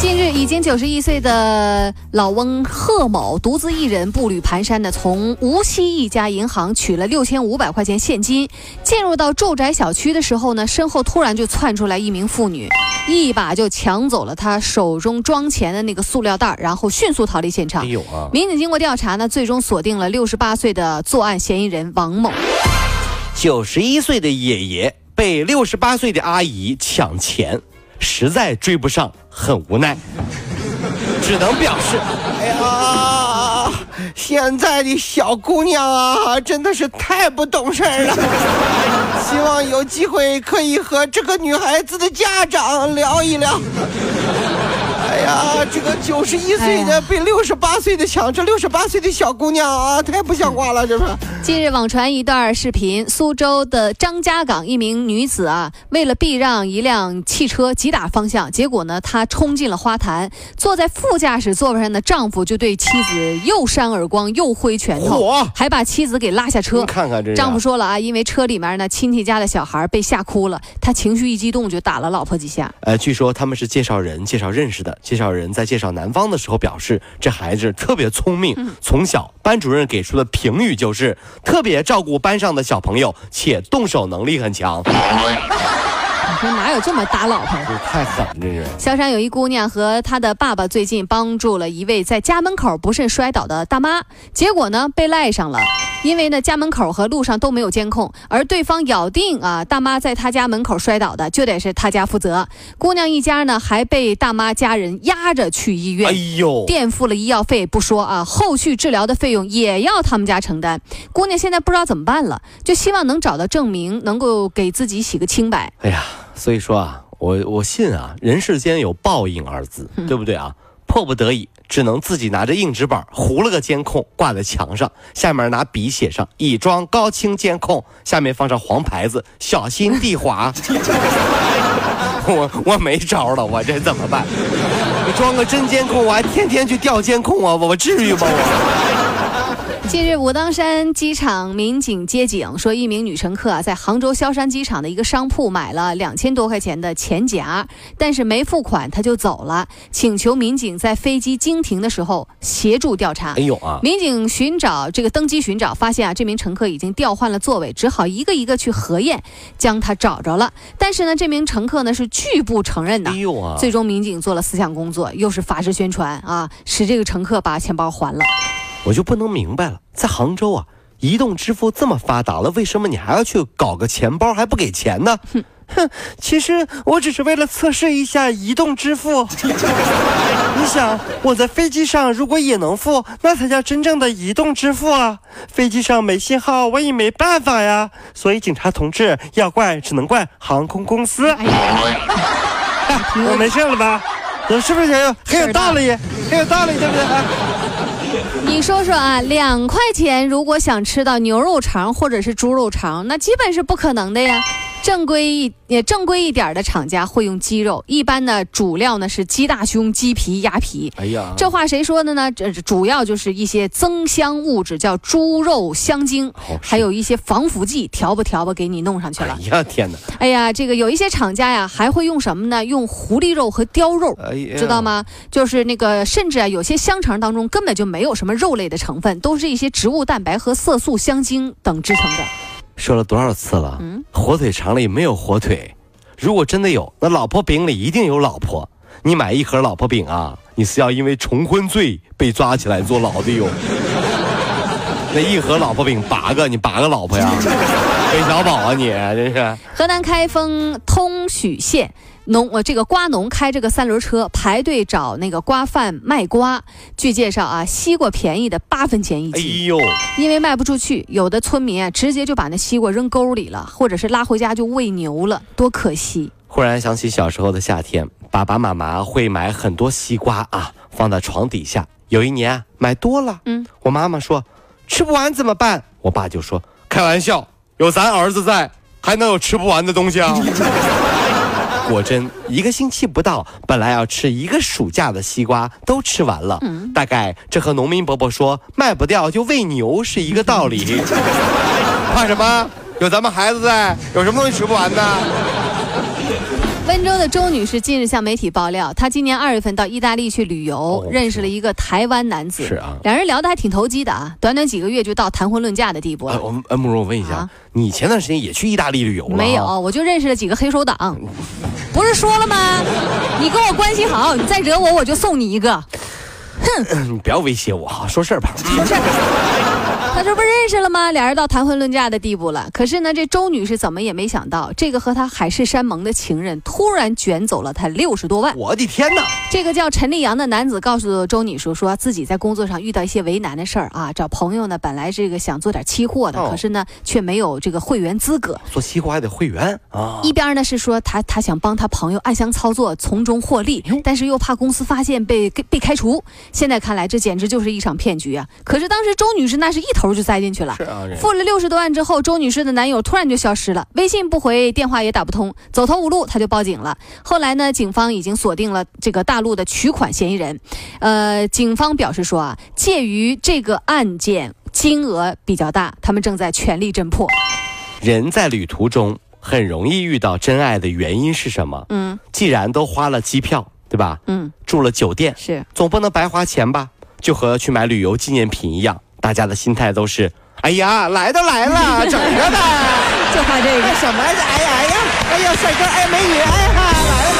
近日，已经九十一岁的老翁贺某独自一人步履蹒跚的从无锡一家银行取了六千五百块钱现金，进入到住宅小区的时候呢，身后突然就窜出来一名妇女，一把就抢走了他手中装钱的那个塑料袋，然后迅速逃离现场。哎呦啊！民警经过调查呢，最终锁定了六十八岁的作案嫌疑人王某。九十一岁的爷爷被六十八岁的阿姨抢钱，实在追不上，很无奈，只能表示：哎呀，现在的小姑娘啊，真的是太不懂事儿了。希望有机会可以和这个女孩子的家长聊一聊。哎呀，这个九十一岁的被六十八岁的抢，这六十八岁的小姑娘啊，太不像话了，这是。近日网传一段视频，苏州的张家港一名女子啊，为了避让一辆汽车急打方向，结果呢，她冲进了花坛，坐在副驾驶座位上的丈夫就对妻子又扇耳光又挥拳头，还把妻子给拉下车。你看看这丈夫说了啊，因为车里面呢亲戚家的小孩被吓哭了，他情绪一激动就打了老婆几下。呃，据说他们是介绍人介绍认识的，介绍人在介绍男方的时候表示，这孩子特别聪明，从小班主任给出的评语就是特别照顾班上的小朋友，且动手能力很强。你说哪有这么打老婆的？太狠了，这是。萧山有一姑娘和她的爸爸最近帮助了一位在家门口不慎摔倒的大妈，结果呢被赖上了。因为呢家门口和路上都没有监控，而对方咬定啊大妈在她家门口摔倒的，就得是他家负责。姑娘一家呢还被大妈家人压着去医院。哎呦，垫付了医药费不说啊，后续治疗的费用也要他们家承担。姑娘现在不知道怎么办了，就希望能找到证明，能够给自己洗个清白。哎呀，所以说啊，我我信啊，人世间有报应二字，对不对啊？迫不得已，只能自己拿着硬纸板糊了个监控挂在墙上，下面拿笔写上“已装高清监控”，下面放上黄牌子“小心地滑”。我我没招了，我这怎么办？你装个真监控，我还天天去调监控啊，我我至于吗？我。近日，武当山机场民警接警说，一名女乘客啊，在杭州萧山机场的一个商铺买了两千多块钱的钱夹，但是没付款，她就走了，请求民警在飞机经停的时候协助调查。哎呦啊！民警寻找这个登机寻找，发现啊，这名乘客已经调换了座位，只好一个一个去核验，将他找着了。但是呢，这名乘客呢是拒不承认的。哎呦啊！最终，民警做了思想工作，又是法制宣传啊，使这个乘客把钱包还了。我就不能明白了，在杭州啊，移动支付这么发达了，为什么你还要去搞个钱包还不给钱呢？哼哼，其实我只是为了测试一下移动支付。你想，我在飞机上如果也能付，那才叫真正的移动支付啊！飞机上没信号，我也没办法呀。所以警察同志要怪，只能怪航空公司。我没事了吧？我是不是很有很有道理？很有道理，对不对？啊你说说啊，两块钱如果想吃到牛肉肠或者是猪肉肠，那基本是不可能的呀。正规一也正规一点的厂家会用鸡肉，一般呢主料呢是鸡大胸、鸡皮、鸭皮。哎呀，这话谁说的呢？这主要就是一些增香物质，叫猪肉香精，还有一些防腐剂，调吧调吧给你弄上去了。哎呀天哪！哎呀，这个有一些厂家呀还会用什么呢？用狐狸肉和貂肉，哎知道吗？就是那个甚至啊有些香肠当中根本就没有什么肉类的成分，都是一些植物蛋白和色素、香精等制成的。说了多少次了？嗯火腿肠里没有火腿，如果真的有，那老婆饼里一定有老婆。你买一盒老婆饼啊，你是要因为重婚罪被抓起来坐牢的哟。那一盒老婆饼八个，你八个老婆呀？韦小宝啊你，真是。河南开封通许县农呃这个瓜农开这个三轮车排队找那个瓜贩卖瓜。据介绍啊，西瓜便宜的八分钱一斤哎，呦，因为卖不出去，有的村民啊直接就把那西瓜扔沟里了，或者是拉回家就喂牛了，多可惜。忽然想起小时候的夏天，爸爸妈妈会买很多西瓜啊，放在床底下。有一年啊买多了，嗯，我妈妈说吃不完怎么办？我爸就说开玩笑，有咱儿子在，还能有吃不完的东西啊？果真，一个星期不到，本来要吃一个暑假的西瓜都吃完了。大概这和农民伯伯说卖不掉就喂牛是一个道理。怕什么？有咱们孩子在，有什么东西吃不完的？温州的周女士近日向媒体爆料，她今年二月份到意大利去旅游，哦认识了一个台湾男子。是啊两人聊得还挺投机的啊，短短几个月就到谈婚论嫁的地步哎，了。我们恩慕容，我问一下，啊你前段时间也去意大利旅游了？没有。我就认识了几个黑手党。不是说了吗？你跟我关系好，你再惹我，我就送你一个。你不要威胁我哈，说事儿吧。说事儿。他这不认识了吗？俩人到谈婚论嫁的地步了。可是呢，这周女士怎么也没想到，这个和她海誓山盟的情人突然卷走了她六十多万。我的天哪！这个叫陈立阳的男子告诉周女士说，自己在工作上遇到一些为难的事儿啊，找朋友呢，本来这个想做点期货的，哦可是呢，却没有这个会员资格。做期货还得会员啊。一边呢是说他他想帮他朋友暗箱操作，从中获利，但是又怕公司发现被被开除。现在看来，这简直就是一场骗局啊！可是当时周女士那是一头就栽进去了。是啊，付了六十多万之后，周女士的男友突然就消失了，微信不回，电话也打不通，走投无路，她就报警了。后来呢，警方已经锁定了这个大陆的取款嫌疑人。呃，警方表示说啊，介于这个案件金额比较大，他们正在全力侦破。人在旅途中很容易遇到真爱的原因是什么？嗯既然都花了机票，对吧？嗯，住了酒店，是。总不能白花钱吧？就和去买旅游纪念品一样，大家的心态都是：哎呀，来都来了，整着吧。就怕这个。什么？哎呀哎呀，哎呀，帅哥，哎，美女，哎哈，来了来了。